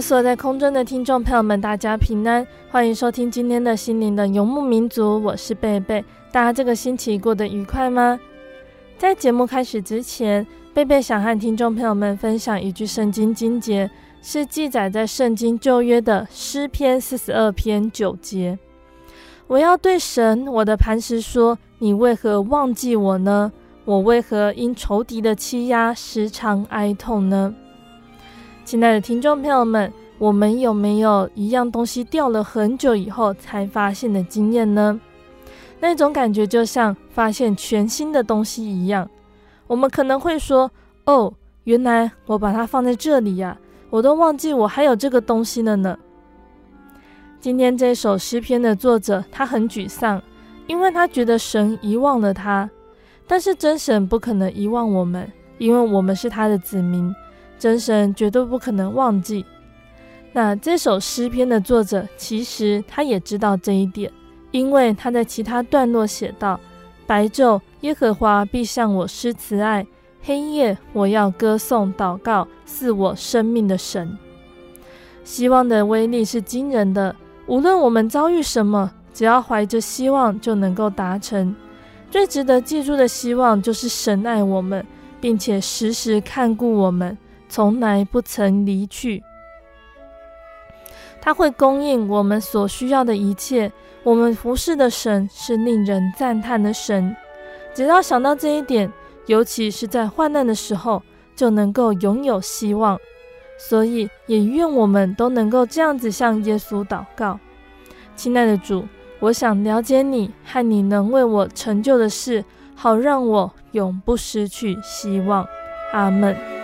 所在空中的听众朋友们，大家平安，欢迎收听今天的心灵的游牧民族，我是贝贝。大家这个星期过得愉快吗？在节目开始之前，贝贝想和听众朋友们分享一句圣经经节，是记载在圣经旧约的诗篇四十二篇九节。我要对神，我的磐石说：你为何忘记我呢？我为何因仇敌的欺压时常哀痛呢？亲爱的听众朋友们，我们有没有一样东西掉了很久以后才发现的经验呢？那种感觉就像发现全新的东西一样。我们可能会说：“哦，原来我把它放在这里呀，我都忘记我还有这个东西了呢。”今天这首诗篇的作者他很沮丧，因为他觉得神遗忘了他。但是真神不可能遗忘我们，因为我们是他的子民。真神绝对不可能忘记。那这首诗篇的作者其实他也知道这一点，因为他在其他段落写道：“白昼耶和华必向我施慈爱，黑夜我要歌颂祷告，赐我生命的神。”希望的威力是惊人的，无论我们遭遇什么，只要怀着希望就能够达成。最值得记住的希望就是神爱我们，并且时时看顾我们。从来不曾离去，他会供应我们所需要的一切。我们服侍的神是令人赞叹的神。只要想到这一点，尤其是在患难的时候，就能够拥有希望。所以，也愿我们都能够这样子向耶稣祷告：亲爱的主，我想了解你和你能为我成就的事，好让我永不失去希望。阿门。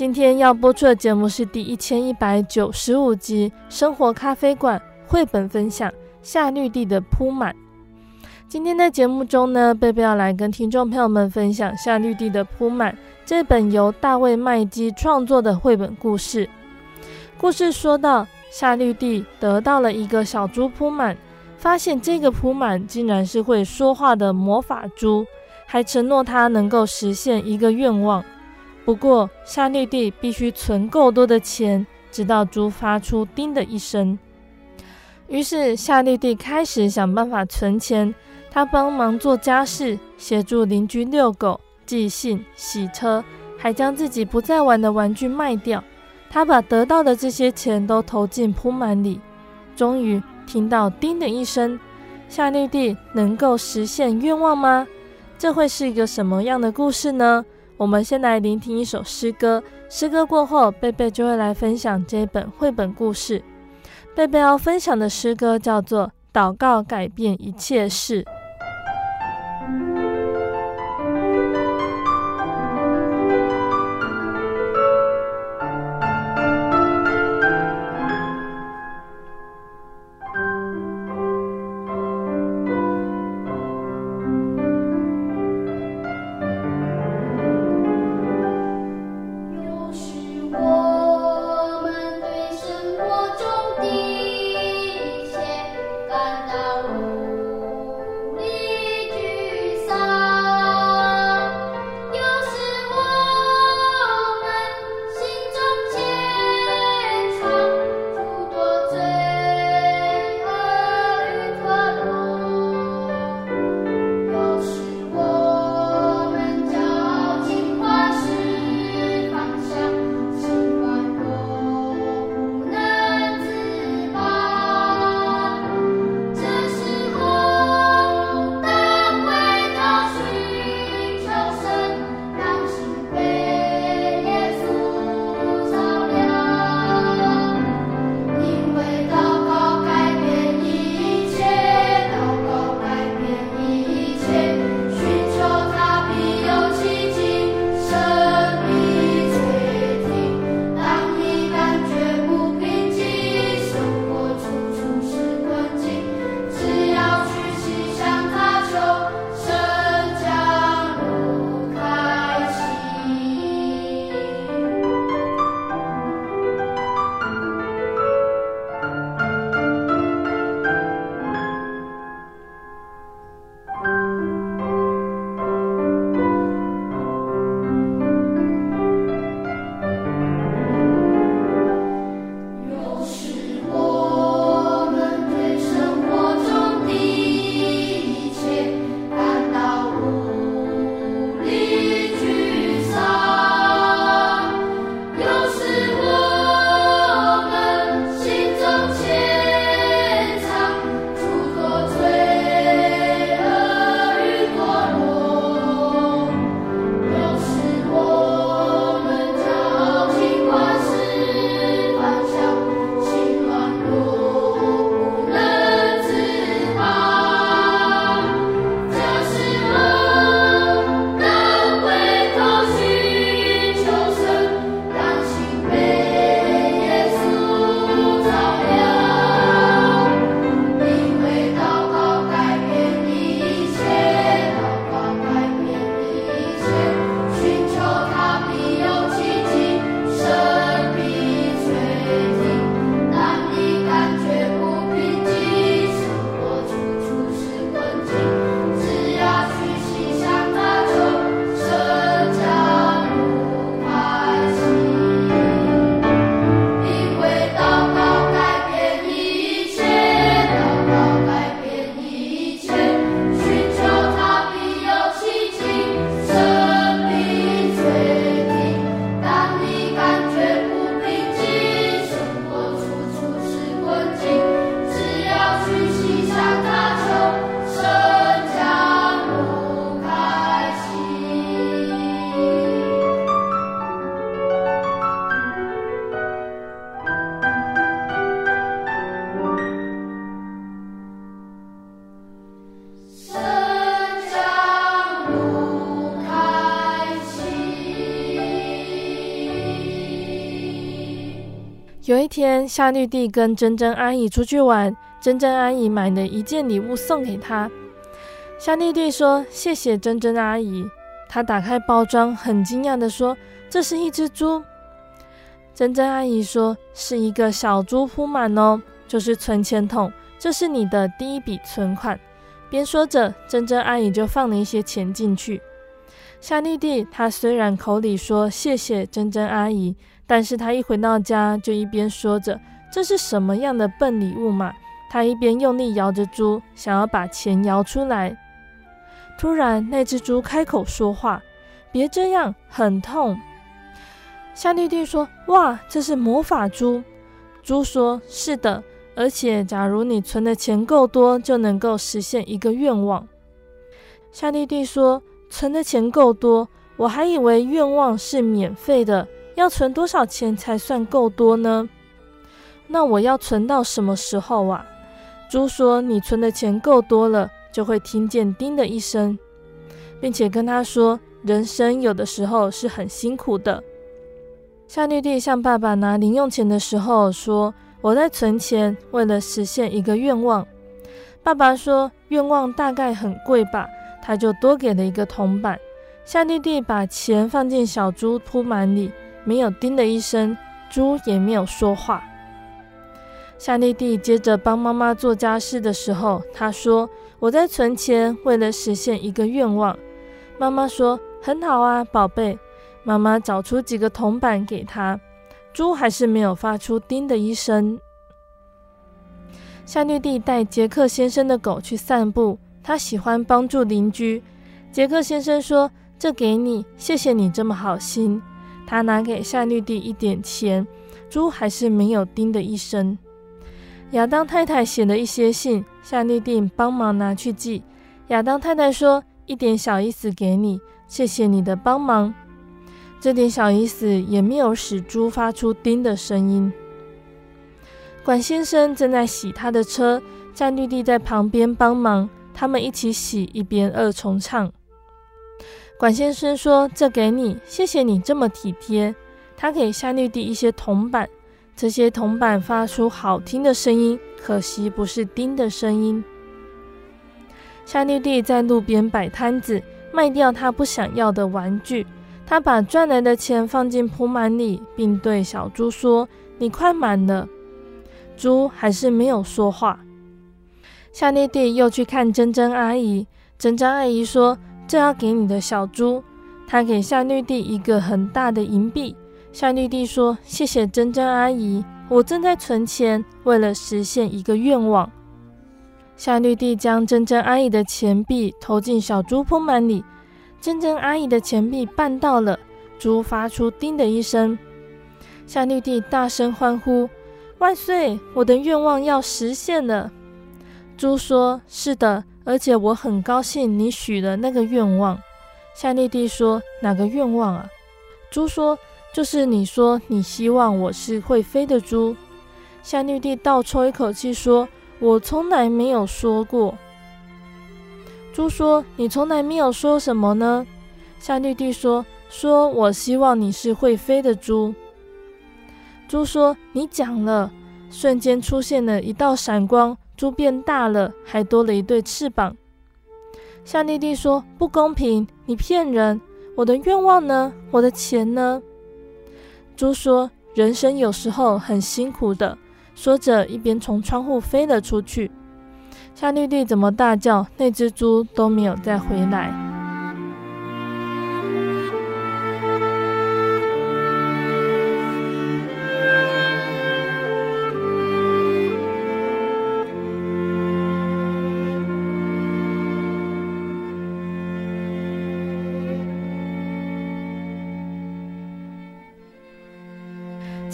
今天要播出的节目是第一千一百九十五集《生活咖啡馆》绘本分享《夏绿蒂的铺满》。今天的节目中呢，贝贝要来跟听众朋友们分享《夏绿蒂的铺满》这本由大卫麦基创作的绘本故事。故事说到，夏绿蒂得到了一个小猪铺满，发现这个铺满竟然是会说话的魔法猪，还承诺他能够实现一个愿望。不过，夏绿蒂必须存够多的钱，直到猪发出“叮”的一声。于是，夏绿蒂开始想办法存钱。她帮忙做家事，协助邻居遛狗、寄信、洗车，还将自己不再玩的玩具卖掉。她把得到的这些钱都投进铺满里。终于听到“叮”的一声，夏绿蒂能够实现愿望吗？这会是一个什么样的故事呢？我们先来聆听一首诗歌，诗歌过后，贝贝就会来分享这本绘本故事。贝贝要分享的诗歌叫做《祷告改变一切事》。夏绿蒂跟珍珍阿姨出去玩，珍珍阿姨买了一件礼物送给她。夏绿蒂说：“谢谢珍珍阿姨。”她打开包装，很惊讶地说：“这是一只猪。”珍珍阿姨说：“是一个小猪铺满哦，就是存钱筒，这是你的第一笔存款。”边说着，珍珍阿姨就放了一些钱进去。夏绿蒂她虽然口里说谢谢珍珍阿姨，但是他一回到家就一边说着：“这是什么样的笨礼物嘛？”他一边用力摇着猪，想要把钱摇出来。突然，那只猪开口说话：“别这样，很痛。”夏绿蒂说：“哇，这是魔法猪。”猪说：“是的，而且假如你存的钱够多，就能够实现一个愿望。”夏绿蒂说。存的钱够多，我还以为愿望是免费的，要存多少钱才算够多呢？那我要存到什么时候啊？猪说：“你存的钱够多了，就会听见叮的一声，并且跟他说，人生有的时候是很辛苦的。”夏绿蒂向爸爸拿零用钱的时候说：“我在存钱，为了实现一个愿望。”爸爸说：“愿望大概很贵吧？”他就多给了一个铜板，夏绿蒂把钱放进小猪铺满里，没有叮的一声，猪也没有说话。夏绿蒂接着帮妈妈做家事的时候，她说：“我在存钱，为了实现一个愿望。”妈妈说：“很好啊，宝贝。”妈妈找出几个铜板给她，猪还是没有发出叮的一声。夏绿蒂带杰克先生的狗去散步。他喜欢帮助邻居。杰克先生说：“这给你，谢谢你这么好心。”他拿给夏绿蒂一点钱，猪还是没有叮的一声。亚当太太写了一些信，夏绿蒂帮忙拿去寄。亚当太太说：“一点小意思给你，谢谢你的帮忙。”这点小意思也没有使猪发出叮的声音。管先生正在洗他的车，夏绿蒂在旁边帮忙。他们一起洗，一边二重唱。管先生说：“这给你，谢谢你这么体贴。”他给夏绿蒂一些铜板，这些铜板发出好听的声音，可惜不是叮的声音。夏绿蒂在路边摆摊子，卖掉他不想要的玩具。他把赚来的钱放进铺满里，并对小猪说：“你快满了。”猪还是没有说话。夏绿蒂又去看珍珍阿姨。珍珍阿姨说：“这要给你的小猪。”他给夏绿蒂一个很大的银币。夏绿蒂说：“谢谢珍珍阿姨，我正在存钱，为了实现一个愿望。”夏绿蒂将珍珍阿姨的钱币投进小猪铺满里。珍珍阿姨的钱币办到了，猪发出“叮”的一声。夏绿蒂大声欢呼：“万岁！我的愿望要实现了！”猪说：“是的，而且我很高兴你许了那个愿望。”夏绿蒂说：“哪个愿望啊？”猪说：“就是你说你希望我是会飞的猪。”夏绿蒂倒抽一口气说：“我从来没有说过。”猪说：“你从来没有说什么呢？”夏绿蒂说：“说我希望你是会飞的猪。”猪说：“你讲了。”瞬间出现了一道闪光。猪变大了，还多了一对翅膀。夏绿蒂说：“不公平，你骗人！我的愿望呢？我的钱呢？”猪说：“人生有时候很辛苦的。”说着，一边从窗户飞了出去。夏绿蒂怎么大叫，那只猪都没有再回来。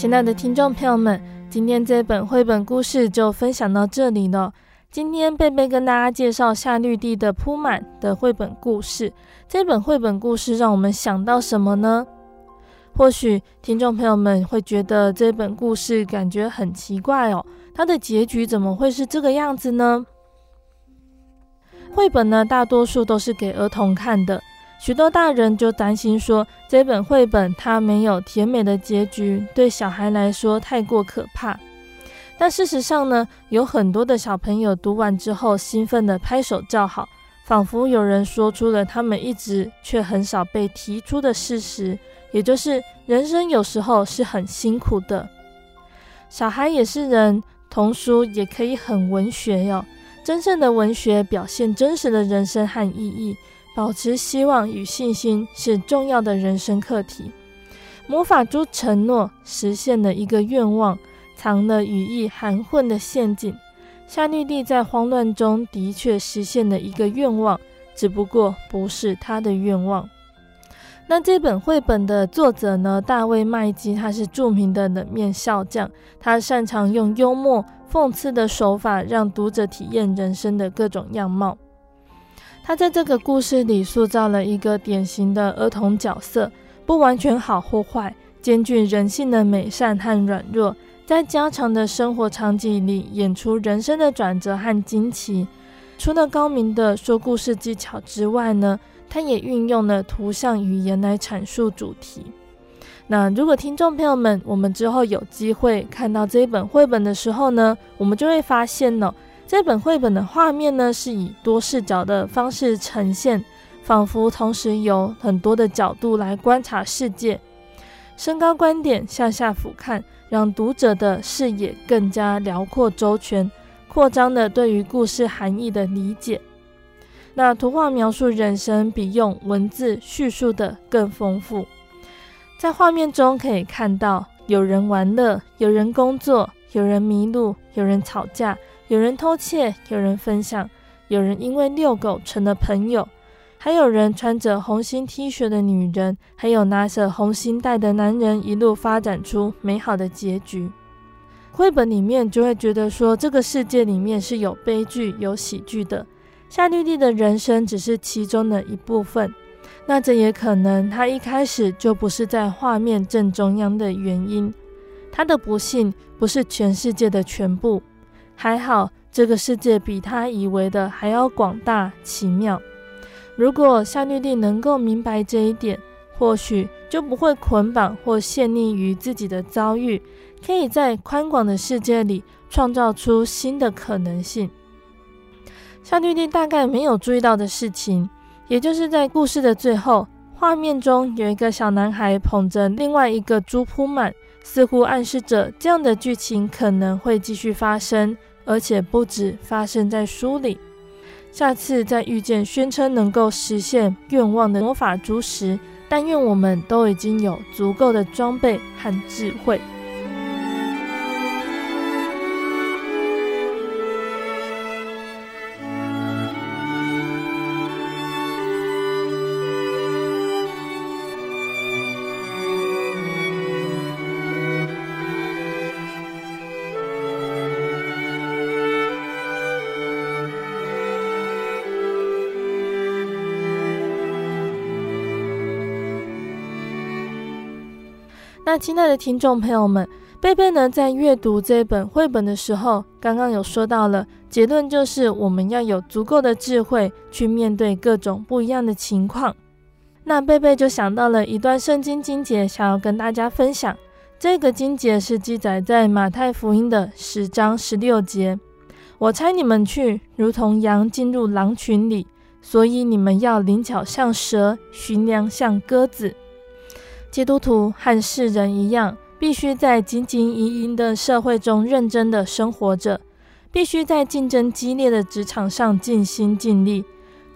亲爱的听众朋友们，今天这本绘本故事就分享到这里了。今天贝贝跟大家介绍夏绿蒂的铺满的绘本故事。这本绘本故事让我们想到什么呢？或许听众朋友们会觉得这本故事感觉很奇怪哦，它的结局怎么会是这个样子呢？绘本呢，大多数都是给儿童看的，许多大人就担心说，这本绘本它没有甜美的结局，对小孩来说太过可怕。但事实上呢，有很多的小朋友读完之后，兴奋地拍手叫好，仿佛有人说出了他们一直却很少被提出的事实，也就是人生有时候是很辛苦的。小孩也是人，童书也可以很文学哟。真正的文学表现真实的人生和意义，保持希望与信心是重要的人生课题。魔法珠承诺实现了一个愿望，藏了语意含混的陷阱。夏绿蒂在慌乱中的确实现了一个愿望，只不过不是他的愿望。那这本绘本的作者呢？大卫麦基，他是著名的冷面笑匠，他擅长用幽默、讽刺的手法，让读者体验人生的各种样貌。他在这个故事里塑造了一个典型的儿童角色，不完全好或坏，兼具人性的美善和软弱，在家常的生活场景里演出人生的转折和惊奇。除了高明的说故事技巧之外呢，他也运用了图像语言来阐述主题。那如果听众朋友们，我们之后有机会看到这一本绘本的时候呢，我们就会发现呢，这本绘本的画面呢是以多视角的方式呈现，仿佛同时有很多的角度来观察世界。升高观点，向下俯瞰，让读者的视野更加辽阔周全，扩张了对于故事含义的理解。那图画描述人生比用文字叙述的更丰富，在画面中可以看到有人玩乐，有人工作，有人迷路，有人吵架，有人偷窃，有人分享，有人因为遛狗成了朋友，还有人穿着红心 T 恤的女人，还有拿着红心带的男人，一路发展出美好的结局。绘本里面就会觉得说，这个世界里面是有悲剧、有喜剧的。夏绿蒂的人生只是其中的一部分，那这也可能他一开始就不是在画面正中央的原因。他的不幸不是全世界的全部，还好这个世界比他以为的还要广大奇妙。如果夏绿蒂能够明白这一点，或许就不会捆绑或陷溺于自己的遭遇，可以在宽广的世界里创造出新的可能性。夏绿蒂大概没有注意到的事情，也就是在故事的最后，画面中有一个小男孩捧着另外一个猪铺满，似乎暗示着这样的剧情可能会继续发生，而且不止发生在书里。下次再遇见宣称能够实现愿望的魔法珠时，但愿我们都已经有足够的装备和智慧。亲爱的听众朋友们，贝贝呢在阅读这本绘本的时候，刚刚有说到了结论，就是我们要有足够的智慧去面对各种不一样的情况。那贝贝就想到了一段圣经经节，想要跟大家分享。这个经节是记载在马太福音的十章十六节：“我猜你们去，如同羊进入狼群里，所以你们要灵巧像蛇，驯良像鸽子。”基督徒和世人一样，必须在紧紧营营的社会中认真的生活着，必须在竞争激烈的职场上尽心尽力。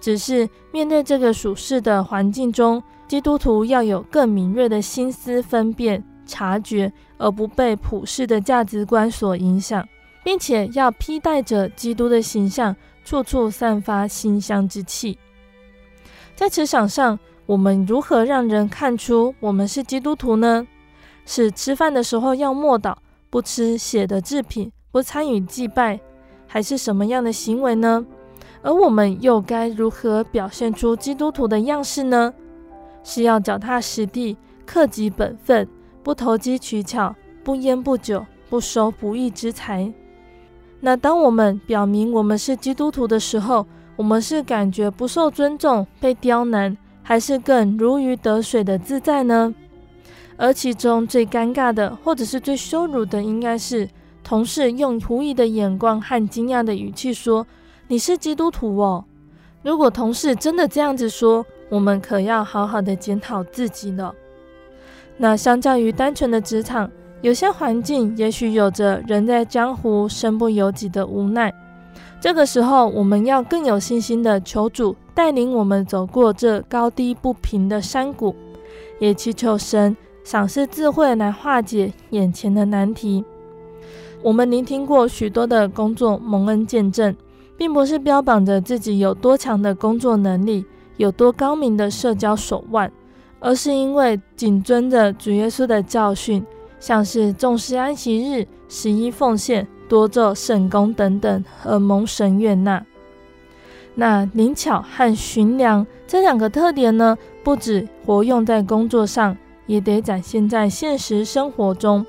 只是面对这个属世的环境中，基督徒要有更敏锐的心思分辨、察觉，而不被普世的价值观所影响，并且要披戴着基督的形象，处处散发馨香之气。在职场上，我们如何让人看出我们是基督徒呢？是吃饭的时候要默祷，不吃血的制品，不参与祭拜，还是什么样的行为呢？而我们又该如何表现出基督徒的样式呢？是要脚踏实地，克己本分，不投机取巧，不烟不酒，不收不义之财。那当我们表明我们是基督徒的时候，我们是感觉不受尊重、被刁难。还是更如鱼得水的自在呢？而其中最尴尬的，或者是最羞辱的，应该是同事用狐疑的眼光和惊讶的语气说：“你是基督徒哦。”如果同事真的这样子说，我们可要好好的检讨自己了。那相较于单纯的职场，有些环境也许有着人在江湖身不由己的无奈。这个时候，我们要更有信心的求主带领我们走过这高低不平的山谷，也祈求神。赏赐智慧来化解眼前的难题。我们聆听过许多的工作蒙恩见证，并不是标榜着自己有多强的工作能力，有多高明的社交手腕，而是因为谨遵着主耶稣的教训，像是重视安息日、十一奉献、多做圣工等等，而蒙神悦纳。那灵巧和寻良这两个特点呢，不止活用在工作上。也得展现在现实生活中。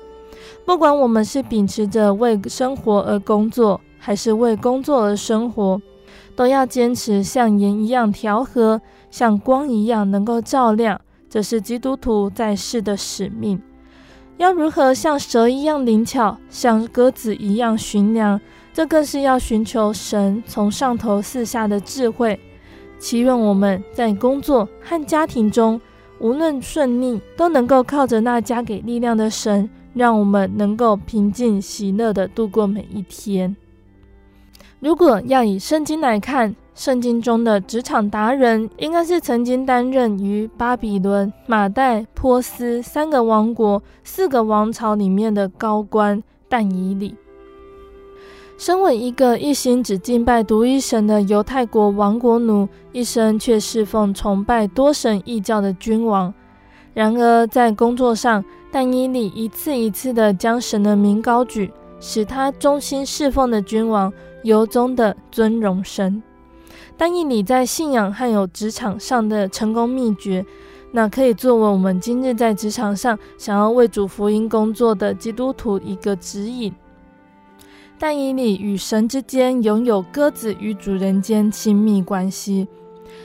不管我们是秉持着为生活而工作，还是为工作而生活，都要坚持像盐一样调和，像光一样能够照亮。这是基督徒在世的使命。要如何像蛇一样灵巧，像鸽子一样寻良？这更是要寻求神从上头赐下的智慧。祈愿我们在工作和家庭中。无论顺逆，都能够靠着那加给力量的神，让我们能够平静喜乐地度过每一天。如果要以圣经来看，圣经中的职场达人，应该是曾经担任于巴比伦、马代、波斯三个王国、四个王朝里面的高官但以理。身为一个一心只敬拜独一神的犹太国亡国奴，一生却侍奉崇拜多神异教的君王。然而，在工作上，但以理一次一次地将神的名高举，使他忠心侍奉的君王由衷地尊荣神。但以理在信仰还有职场上的成功秘诀，那可以作为我们今日在职场上想要为主福音工作的基督徒一个指引。但以理与神之间拥有鸽子与主人间亲密关系，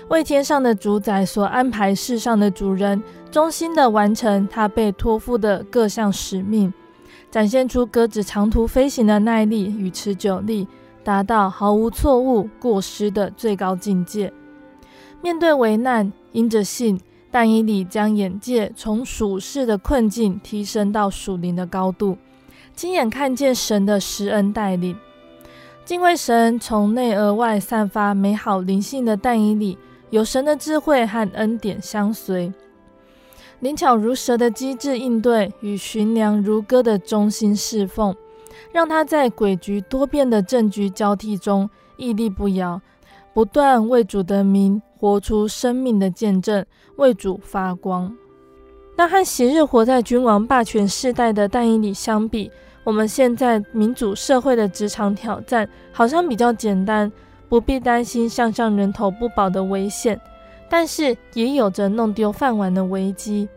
为天上的主宰所安排世上的主人，忠心的完成他被托付的各项使命，展现出鸽子长途飞行的耐力与持久力，达到毫无错误过失的最高境界。面对危难，因着信，但以理将眼界从属世的困境提升到属灵的高度。亲眼看见神的施恩带领，敬畏神从内而外散发美好灵性的但以理，有神的智慧和恩典相随，灵巧如蛇的机智应对与寻良如歌的忠心侍奉，让他在诡谲多变的政局交替中屹立不摇，不断为主的名活出生命的见证，为主发光。那和昔日活在君王霸权世代的但以理相比，我们现在民主社会的职场挑战好像比较简单，不必担心项上人头不保的危险，但是也有着弄丢饭碗的危机。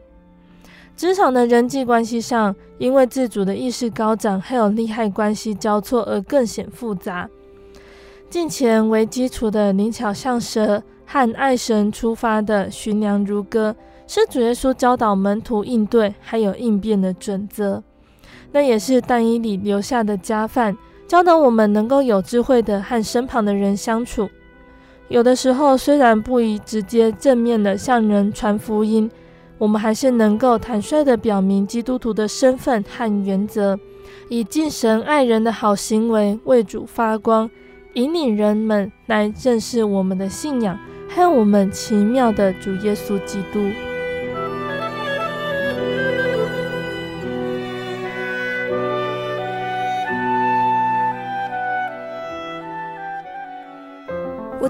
职场的人际关系上，因为自主的意识高涨，还有利害关系交错而更显复杂。敬虔为基础的灵巧像蛇，和爱神出发的寻良如歌，是主耶稣教导门徒应对还有应变的准则。那也是但以理留下的家范，教导我们能够有智慧的和身旁的人相处。有的时候，虽然不宜直接正面的向人传福音，我们还是能够坦率的表明基督徒的身份和原则，以敬神爱人的好行为为主发光，引领人们来认识我们的信仰，和我们奇妙的主耶稣基督。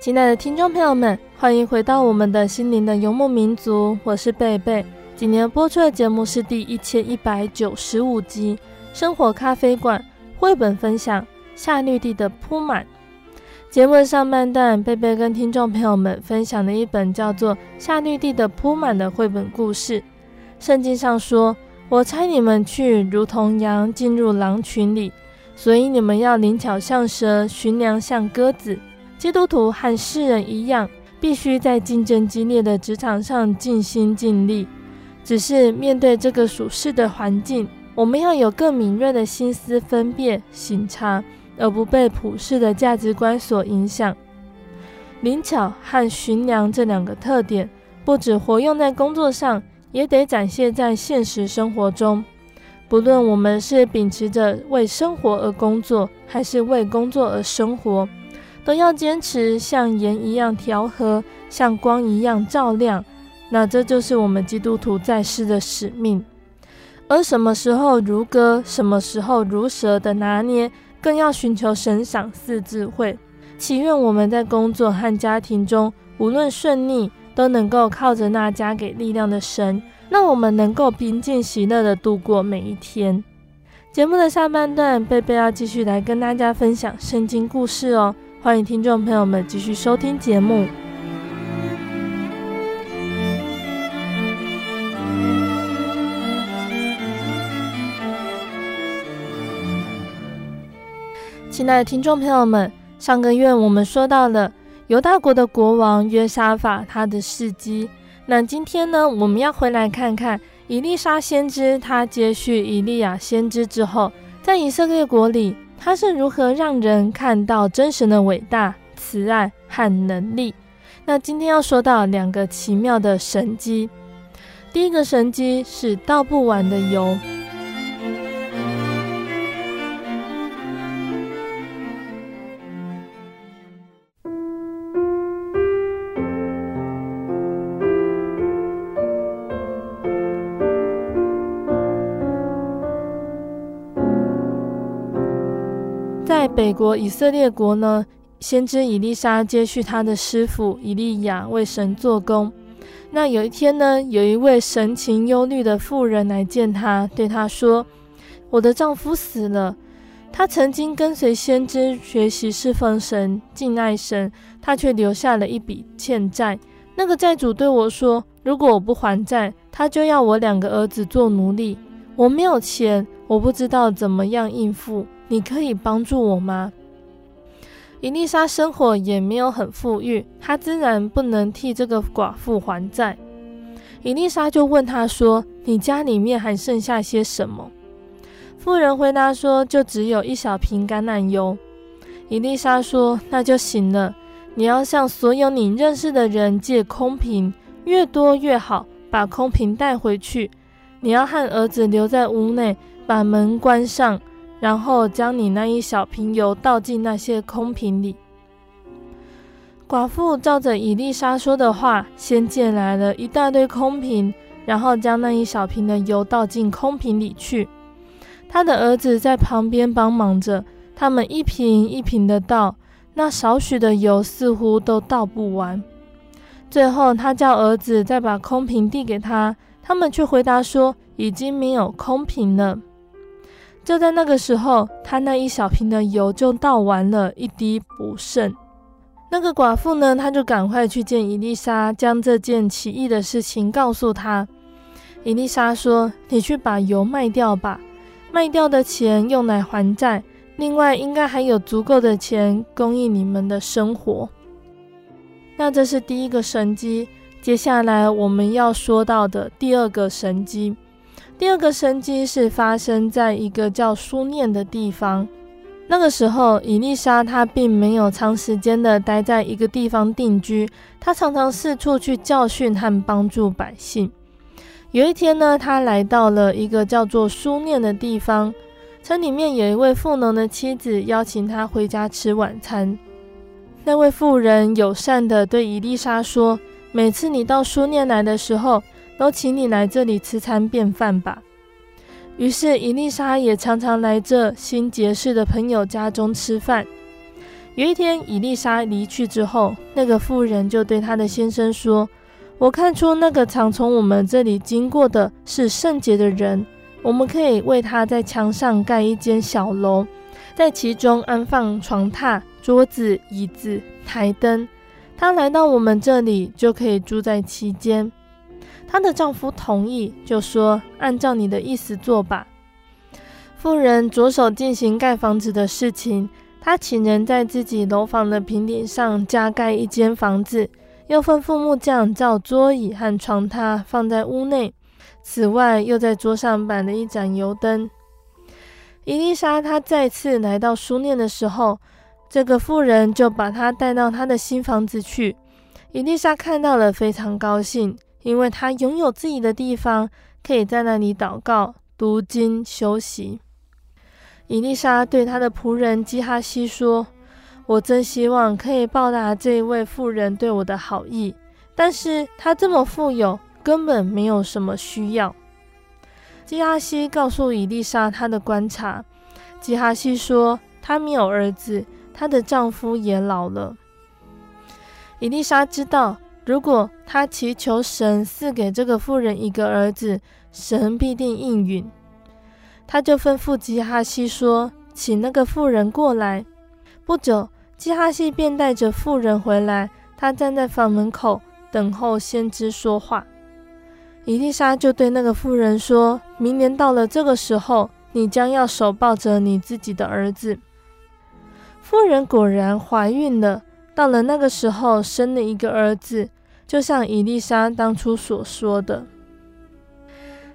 亲爱的听众朋友们，欢迎回到我们的心灵的游牧民族，我是贝贝。今年播出的节目是第一千一百九十五集《生活咖啡馆》绘本分享《夏绿蒂的铺满》。节目的上半段，贝贝跟听众朋友们分享了一本叫做《夏绿蒂的铺满》的绘本故事。圣经上说：“我差你们去，如同羊进入狼群里，所以你们要灵巧像蛇，驯良像鸽子。”基督徒和世人一样，必须在竞争激烈的职场上尽心尽力。只是面对这个属世的环境，我们要有更敏锐的心思分辨、省察，而不被普世的价值观所影响。灵巧和驯良这两个特点，不止活用在工作上，也得展现在现实生活中。不论我们是秉持着为生活而工作，还是为工作而生活。都要坚持像盐一样调和，像光一样照亮。那这就是我们基督徒在世的使命。而什么时候如歌，什么时候如蛇的拿捏，更要寻求神赏赐智慧。祈愿我们在工作和家庭中，无论顺逆，都能够靠着那加给力量的神，让我们能够平静喜乐地度过每一天。节目的下半段，贝贝要继续来跟大家分享圣经故事哦。欢迎听众朋友们继续收听节目。亲爱的听众朋友们，上个月我们说到了犹大国的国王约沙法他的事迹。那今天呢，我们要回来看看以利沙先知，他接续以利亚先知之后，在以色列国里，他是如何让人看到真神的伟大、慈爱和能力。那今天要说到两个奇妙的神迹，第一个神迹是倒不完的油。北国以色列国呢，先知以利沙接续他的师傅以利亚为神做工。那有一天呢，有一位神情忧虑的妇人来见他，对他说：“我的丈夫死了，他曾经跟随先知学习侍奉神、敬爱神，他却留下了一笔欠债。那个债主对我说，如果我不还债，他就要我两个儿子做奴隶。我没有钱，我不知道怎么样应付。”你可以帮助我吗？伊丽莎生活也没有很富裕，她自然不能替这个寡妇还债。伊丽莎就问他说：“你家里面还剩下些什么？”妇人回答说：“就只有一小瓶橄榄油。”伊丽莎说：“那就行了。你要向所有你认识的人借空瓶，越多越好，把空瓶带回去。你要和儿子留在屋内，把门关上。”然后将你那一小瓶油倒进那些空瓶里。寡妇照着伊丽莎说的话，先借来了一大堆空瓶，然后将那一小瓶的油倒进空瓶里去。他的儿子在旁边帮忙着，他们一瓶一瓶的倒，那少许的油似乎都倒不完。最后，他叫儿子再把空瓶递给他，他们却回答说已经没有空瓶了。就在那个时候，他那一小瓶的油就倒完了，一滴不剩。那个寡妇呢，她就赶快去见伊丽莎，将这件奇异的事情告诉他。伊丽莎说：“你去把油卖掉吧，卖掉的钱用来还债，另外应该还有足够的钱供应你们的生活。”那这是第一个神机。接下来我们要说到的第二个神机。第二个生机是发生在一个叫书念的地方。那个时候，伊丽莎她并没有长时间的待在一个地方定居，她常常四处去教训和帮助百姓。有一天呢，她来到了一个叫做书念的地方，城里面有一位富农的妻子邀请她回家吃晚餐。那位妇人友善的对伊丽莎说：“每次你到书念来的时候，”都请你来这里吃餐便饭吧。于是伊丽莎也常常来这新结识的朋友家中吃饭。有一天，伊丽莎离去之后，那个妇人就对她的先生说：“我看出那个常从我们这里经过的是圣洁的人，我们可以为他在墙上盖一间小楼，在其中安放床榻、桌子、椅子、台灯。他来到我们这里，就可以住在其间。”她的丈夫同意，就说：“按照你的意思做吧。”妇人着手进行盖房子的事情。她请人在自己楼房的平顶上加盖一间房子，又吩咐木匠造桌椅和床榻放在屋内。此外，又在桌上摆了一盏油灯。伊丽莎她再次来到书念的时候，这个妇人就把她带到她的新房子去。伊丽莎看到了，非常高兴。因为他拥有自己的地方，可以在那里祷告、读经、休息。伊丽莎对他的仆人基哈西说：“我真希望可以报答这一位妇人对我的好意，但是他这么富有，根本没有什么需要。”基哈西告诉伊丽莎他的观察。基哈西说：“他没有儿子，她的丈夫也老了。”伊丽莎知道。如果他祈求神赐给这个妇人一个儿子，神必定应允。他就吩咐基哈西说：“请那个妇人过来。”不久，基哈西便带着妇人回来。他站在房门口等候先知说话。伊丽莎就对那个妇人说：“明年到了这个时候，你将要手抱着你自己的儿子。”妇人果然怀孕了。到了那个时候，生了一个儿子，就像伊丽莎当初所说的。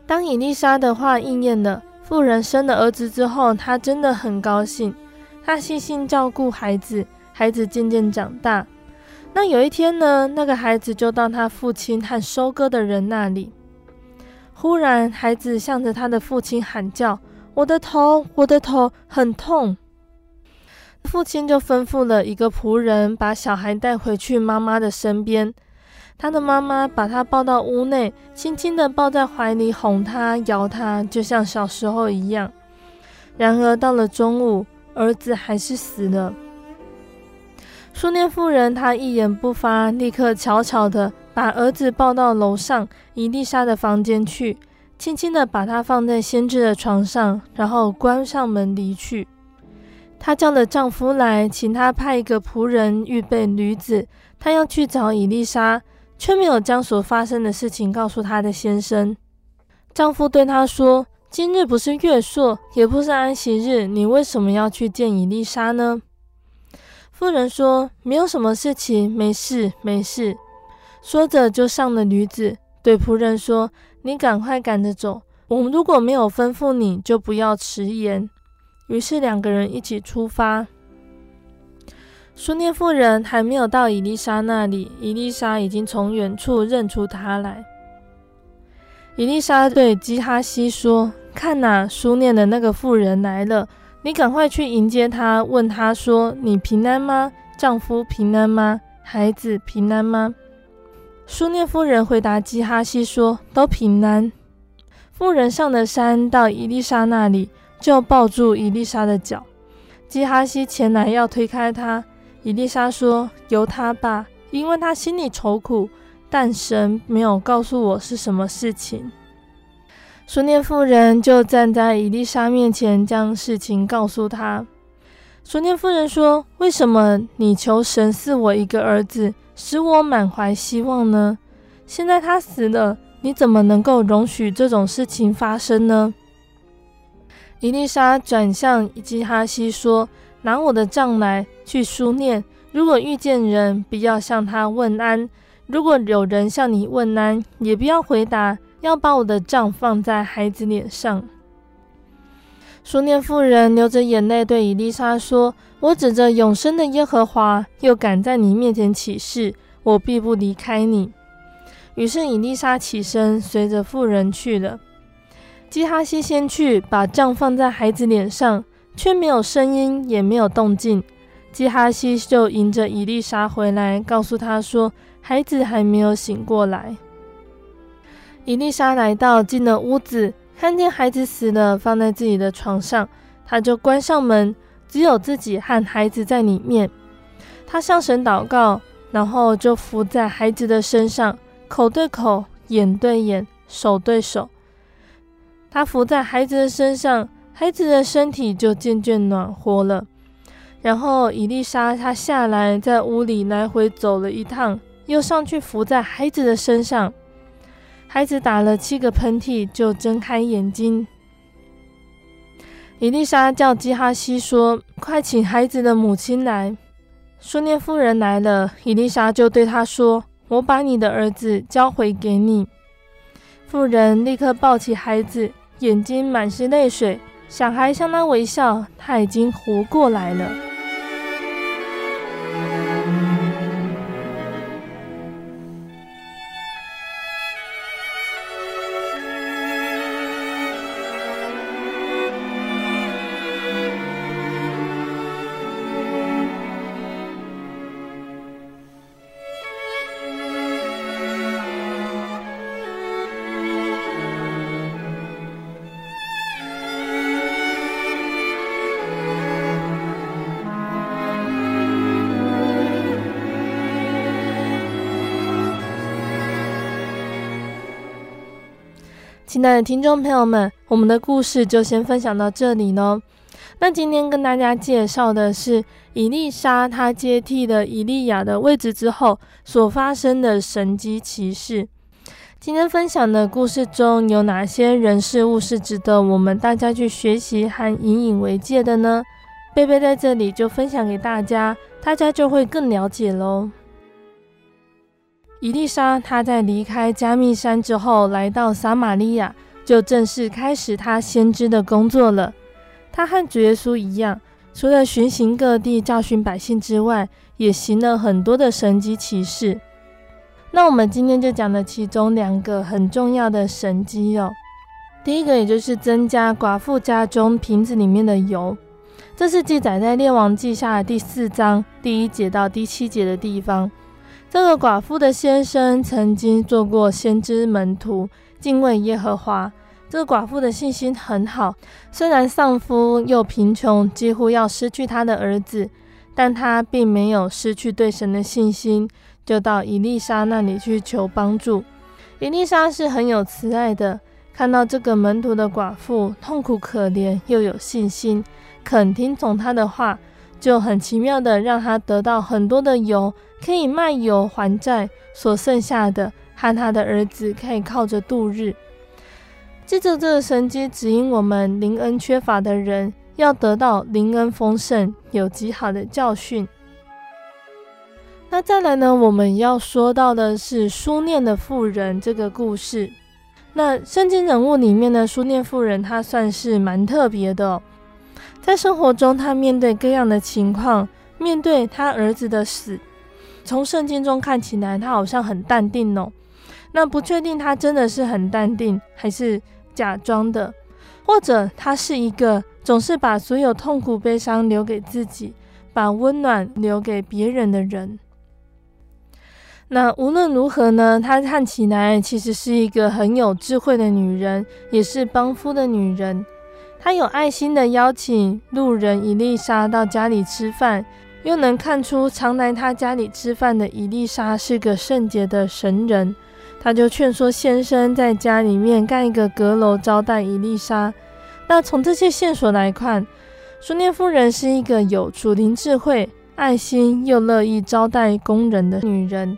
当伊丽莎的话应验了，妇人生了儿子之后，她真的很高兴。她细心照顾孩子，孩子渐渐长大。那有一天呢，那个孩子就到他父亲和收割的人那里。忽然，孩子向着他的父亲喊叫：“我的头，我的头，很痛！”父亲就吩咐了一个仆人，把小孩带回去妈妈的身边。他的妈妈把他抱到屋内，轻轻地抱在怀里，哄他、摇他，就像小时候一样。然而到了中午，儿子还是死了。书念妇人她一言不发，立刻悄悄地把儿子抱到楼上以利沙的房间去，轻轻地把他放在先知的床上，然后关上门离去。她叫了丈夫来，请他派一个仆人预备驴子，她要去找以利沙。却没有将所发生的事情告诉她的先生。丈夫对她说：“今日不是月朔，也不是安息日，你为什么要去见伊丽莎呢？”妇人说：“没有什么事情，没事，没事。”说着就上了驴子，对仆人说：“你赶快赶着走，我们如果没有吩咐你，就不要迟延。”于是两个人一起出发。苏念妇人还没有到伊丽莎那里，伊丽莎已经从远处认出她来。伊丽莎对基哈西说：“看哪，书念的那个妇人来了，你赶快去迎接她，问她说：你平安吗？丈夫平安吗？孩子平安吗？”苏念妇人回答基哈西说：“都平安。”妇人上了山，到伊丽莎那里，就抱住伊丽莎的脚。基哈西前来要推开她。伊丽莎说：“由他吧，因为他心里愁苦，但神没有告诉我是什么事情。”书念妇人就站在伊丽莎面前，将事情告诉他。书念妇人说：“为什么你求神赐我一个儿子，使我满怀希望呢？现在他死了，你怎么能够容许这种事情发生呢？”伊丽莎转向基哈西说。拿我的杖来，去书念。如果遇见人，不要向他问安；如果有人向你问安，也不要回答，要把我的杖放在孩子脸上。书念妇人流着眼泪对以利沙说：“我指着永生的耶和华，又敢在你面前起誓，我必不离开你。”于是以利沙起身，随着妇人去了。基哈西先去，把杖放在孩子脸上。却没有声音，也没有动静。基哈西就迎着伊丽莎回来，告诉他说：“孩子还没有醒过来。”伊丽莎来到，进了屋子，看见孩子死了，放在自己的床上，他就关上门，只有自己和孩子在里面。他向神祷告，然后就伏在孩子的身上，口对口，眼对眼，手对手。他伏在孩子的身上。孩子的身体就渐渐暖和了，然后伊丽莎她下来，在屋里来回走了一趟，又上去伏在孩子的身上。孩子打了七个喷嚏，就睁开眼睛。伊丽莎叫基哈西说：“快请孩子的母亲来。”苏念夫人来了，伊丽莎就对他说：“我把你的儿子交回给你。”妇人立刻抱起孩子，眼睛满是泪水。小孩向他微笑，他已经活过来了。爱的听众朋友们，我们的故事就先分享到这里喽。那今天跟大家介绍的是伊丽莎她接替了伊利亚的位置之后所发生的神迹奇事。今天分享的故事中有哪些人事物是值得我们大家去学习和引以为戒的呢？贝贝在这里就分享给大家，大家就会更了解喽。伊丽莎她在离开加密山之后，来到撒玛利亚，就正式开始她先知的工作了。她和主耶稣一样，除了巡行各地教训百姓之外，也行了很多的神迹奇事。那我们今天就讲了其中两个很重要的神迹哦。第一个，也就是增加寡妇家中瓶子里面的油，这是记载在列王记下第四章第一节到第七节的地方。这个寡妇的先生曾经做过先知门徒，敬畏耶和华。这个寡妇的信心很好，虽然丧夫又贫穷，几乎要失去他的儿子，但他并没有失去对神的信心，就到以利沙那里去求帮助。以利沙是很有慈爱的，看到这个门徒的寡妇痛苦可怜，又有信心，肯听从他的话，就很奇妙的让他得到很多的油。可以卖油还债，所剩下的和他的儿子可以靠着度日。借着这个神迹，指引我们灵恩缺乏的人要得到灵恩丰盛，有极好的教训。那再来呢，我们要说到的是书念的妇人这个故事。那圣经人物里面呢，书念妇人她算是蛮特别的，在生活中他面对各样的情况，面对他儿子的死。从圣经中看起来，他好像很淡定哦。那不确定他真的是很淡定，还是假装的，或者他是一个总是把所有痛苦悲伤留给自己，把温暖留给别人的人。那无论如何呢，她看起来其实是一个很有智慧的女人，也是帮夫的女人。她有爱心的邀请路人伊丽莎到家里吃饭。又能看出常来他家里吃饭的伊丽莎是个圣洁的神人，他就劝说先生在家里面盖一个阁楼招待伊丽莎。那从这些线索来看，苏念夫人是一个有主灵智慧、爱心又乐意招待工人的女人。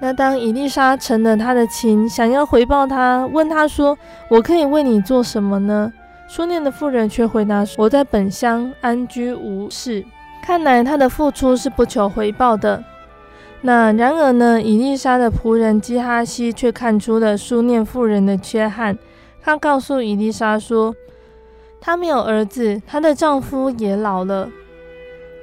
那当伊丽莎成了他的情，想要回报他，问他说：“我可以为你做什么呢？”书念的妇人却回答说：“我在本乡安居无事。”看来他的付出是不求回报的。那然而呢，伊丽莎的仆人基哈西却看出了书念妇人的缺憾。他告诉伊丽莎说，她没有儿子，她的丈夫也老了。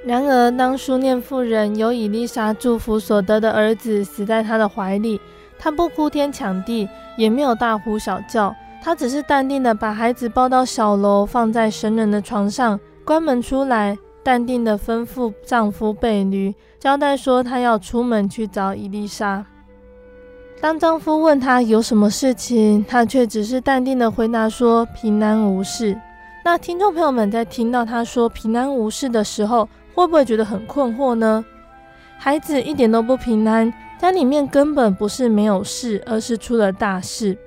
然而，当书念妇人由伊丽莎祝福所得的儿子死在她的怀里，她不哭天抢地，也没有大呼小叫，她只是淡定地把孩子抱到小楼，放在神人的床上，关门出来。淡定地吩咐丈夫备驴，交代说她要出门去找伊丽莎。当丈夫问她有什么事情，她却只是淡定地回答说平安无事。那听众朋友们在听到她说平安无事的时候，会不会觉得很困惑呢？孩子一点都不平安，家里面根本不是没有事，而是出了大事。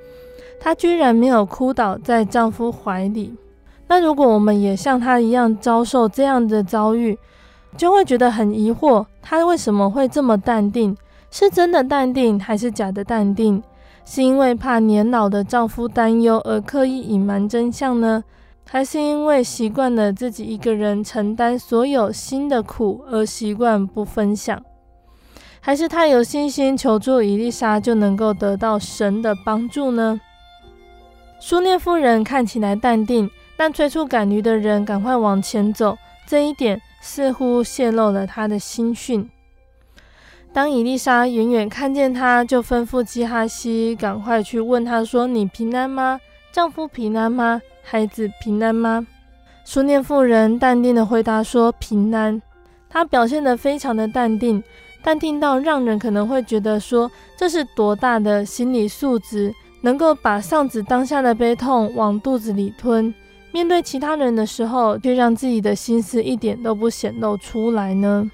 她居然没有哭倒在丈夫怀里。那如果我们也像她一样遭受这样的遭遇，就会觉得很疑惑，她为什么会这么淡定？是真的淡定，还是假的淡定？是因为怕年老的丈夫担忧而刻意隐瞒真相呢？还是因为习惯了自己一个人承担所有心的苦而习惯不分享？还是她有信心求助以利沙就能够得到神的帮助呢？苏念夫人看起来淡定。但催促赶驴的人赶快往前走，这一点似乎泄露了他的心讯。当伊丽莎远远看见他，就吩咐基哈西赶快去问他说：“你平安吗？丈夫平安吗？孩子平安吗？”苏念妇人淡定地回答说：“平安。”她表现得非常的淡定，淡定到让人可能会觉得说，这是多大的心理素质，能够把丧子当下的悲痛往肚子里吞。面对其他人的时候，却让自己的心思一点都不显露出来呢？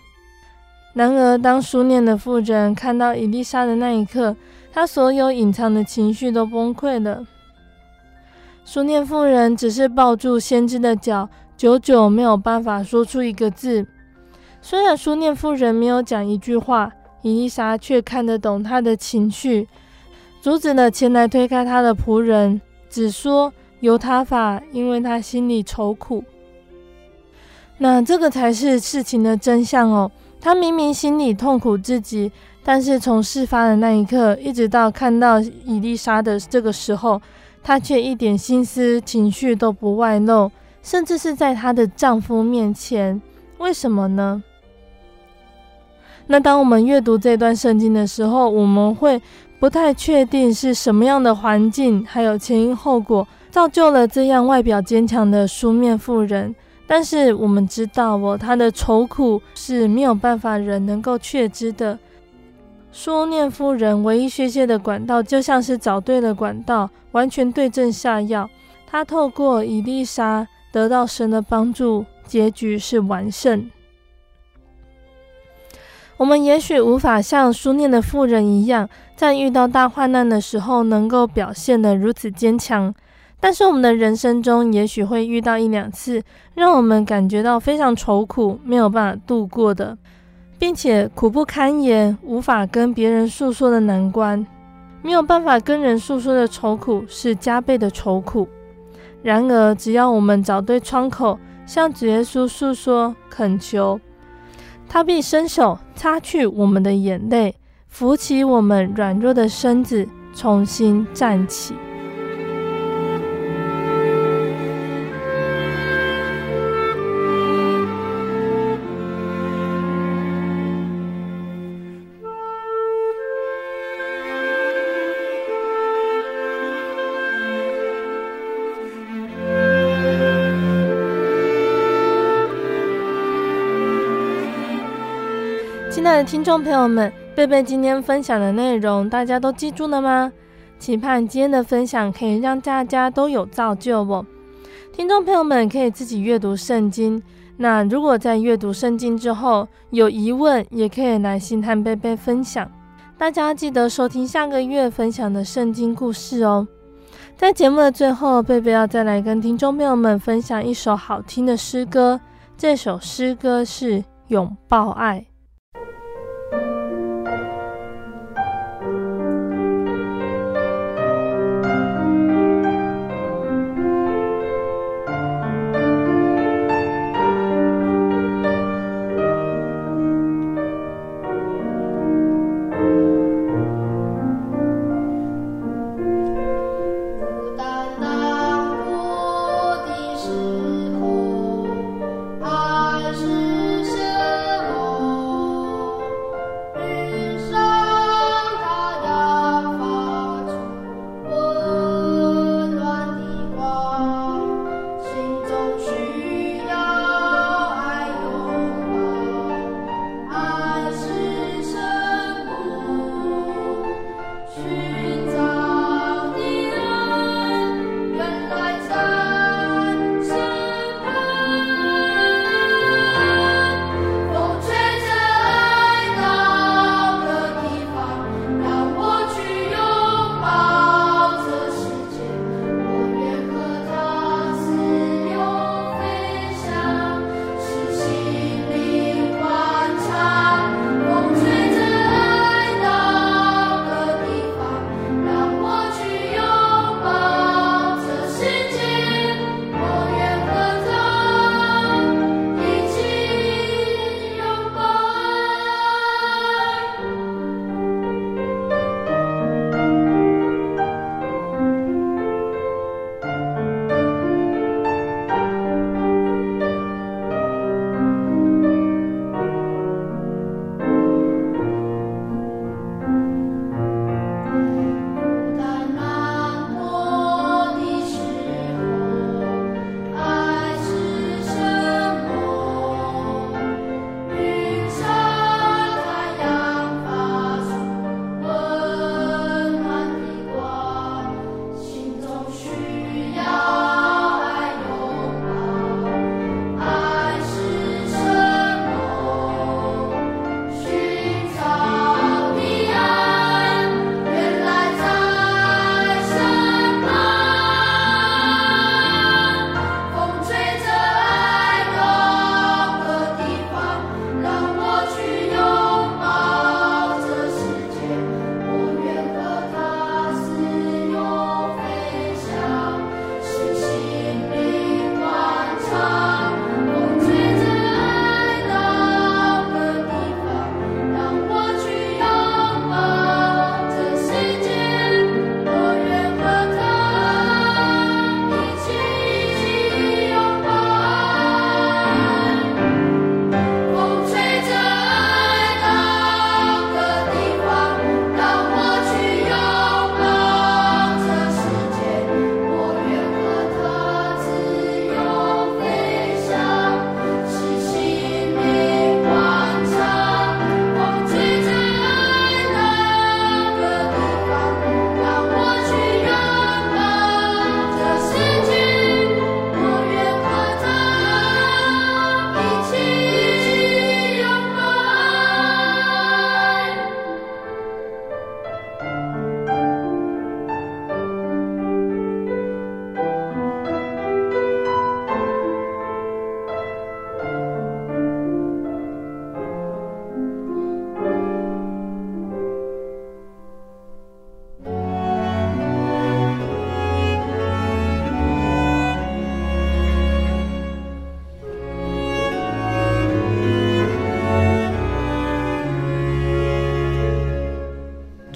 然而，当书念的妇人看到伊丽莎的那一刻，她所有隐藏的情绪都崩溃了。书念妇人只是抱住先知的脚，久久没有办法说出一个字。虽然书念妇人没有讲一句话，伊丽莎却看得懂她的情绪，阻止了前来推开他的仆人，只说。由他法，因为他心里愁苦。那这个才是事情的真相哦。他明明心里痛苦至极，但是从事发的那一刻，一直到看到伊丽莎的这个时候，她却一点心思情绪都不外露，甚至是在她的丈夫面前。为什么呢？那当我们阅读这段圣经的时候，我们会不太确定是什么样的环境，还有前因后果，造就了这样外表坚强的书念妇人。但是我们知道哦，她的愁苦是没有办法人能够确知的。书念夫人唯一宣泄的管道，就像是找对了管道，完全对症下药。她透过伊丽莎得到神的帮助，结局是完胜。我们也许无法像书念的妇人一样，在遇到大患难的时候，能够表现得如此坚强。但是我们的人生中，也许会遇到一两次，让我们感觉到非常愁苦，没有办法度过的，并且苦不堪言，无法跟别人诉说的难关，没有办法跟人诉说的愁苦，是加倍的愁苦。然而，只要我们找对窗口，向主耶稣诉说、恳求，他必伸手擦去我们的眼泪，扶起我们软弱的身子，重新站起。听众朋友们，贝贝今天分享的内容，大家都记住了吗？期盼今天的分享可以让大家都有造就哦。听众朋友们可以自己阅读圣经。那如果在阅读圣经之后有疑问，也可以来信和贝贝分享。大家记得收听下个月分享的圣经故事哦。在节目的最后，贝贝要再来跟听众朋友们分享一首好听的诗歌。这首诗歌是《拥抱爱》。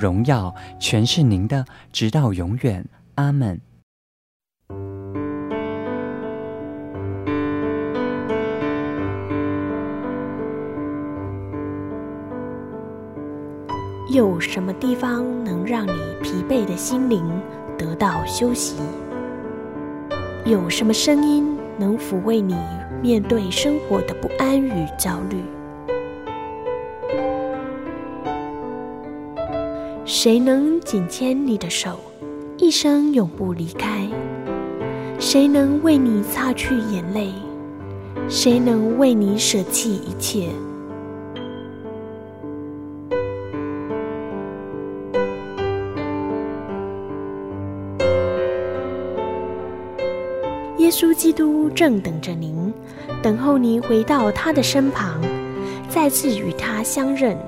荣耀，全是您的，直到永远。阿门。有什么地方能让你疲惫的心灵得到休息？有什么声音能抚慰你面对生活的不安与焦虑？谁能紧牵你的手，一生永不离开？谁能为你擦去眼泪？谁能为你舍弃一切？耶稣基督正等着您，等候您回到他的身旁，再次与他相认。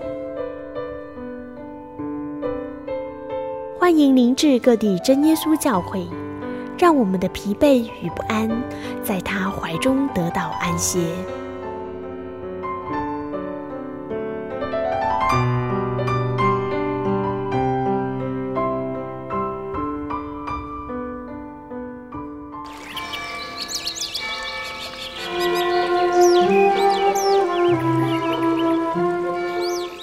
欢迎您至各地真耶稣教会，让我们的疲惫与不安，在他怀中得到安歇。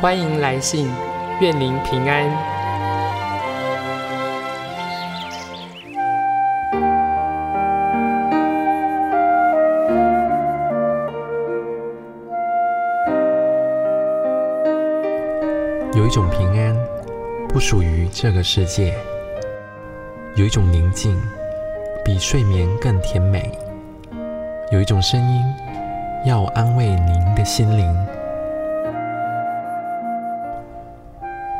欢迎来信，愿您平安。有一种平安，不属于这个世界；有一种宁静，比睡眠更甜美；有一种声音，要安慰您的心灵。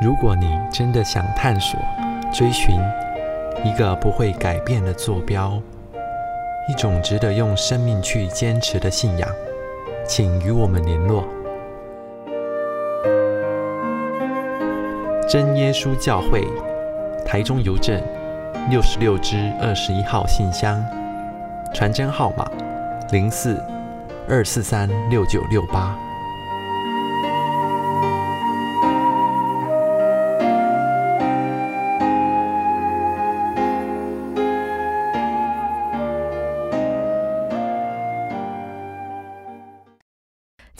如果你真的想探索、追寻一个不会改变的坐标，一种值得用生命去坚持的信仰，请与我们联络。真耶稣教会，台中邮政六十六支二十一号信箱，传真号码零四二四三六九六八。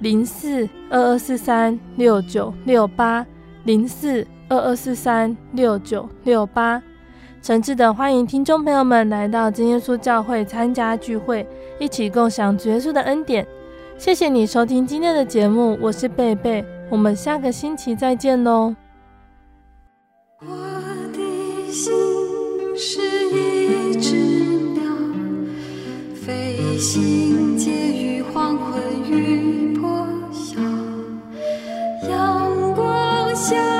零四二二四三六九六八，零四二二四三六九六八，诚挚的欢迎听众朋友们来到真耶稣教会参加聚会，一起共享主耶稣的恩典。谢谢你收听今天的节目，我是贝贝，我们下个星期再见喽。我的心是一只鸟，飞行间的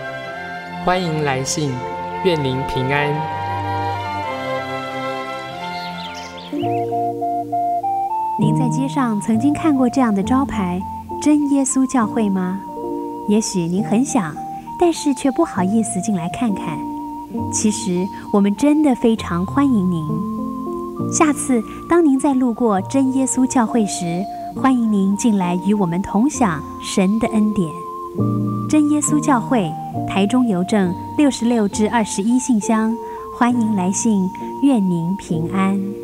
欢迎来信，愿您平安。您在街上曾经看过这样的招牌“真耶稣教会”吗？也许您很想，但是却不好意思进来看看。其实我们真的非常欢迎您。下次当您再路过真耶稣教会时，欢迎您进来与我们同享神的恩典。真耶稣教会台中邮政六十六至二十一信箱，欢迎来信，愿您平安。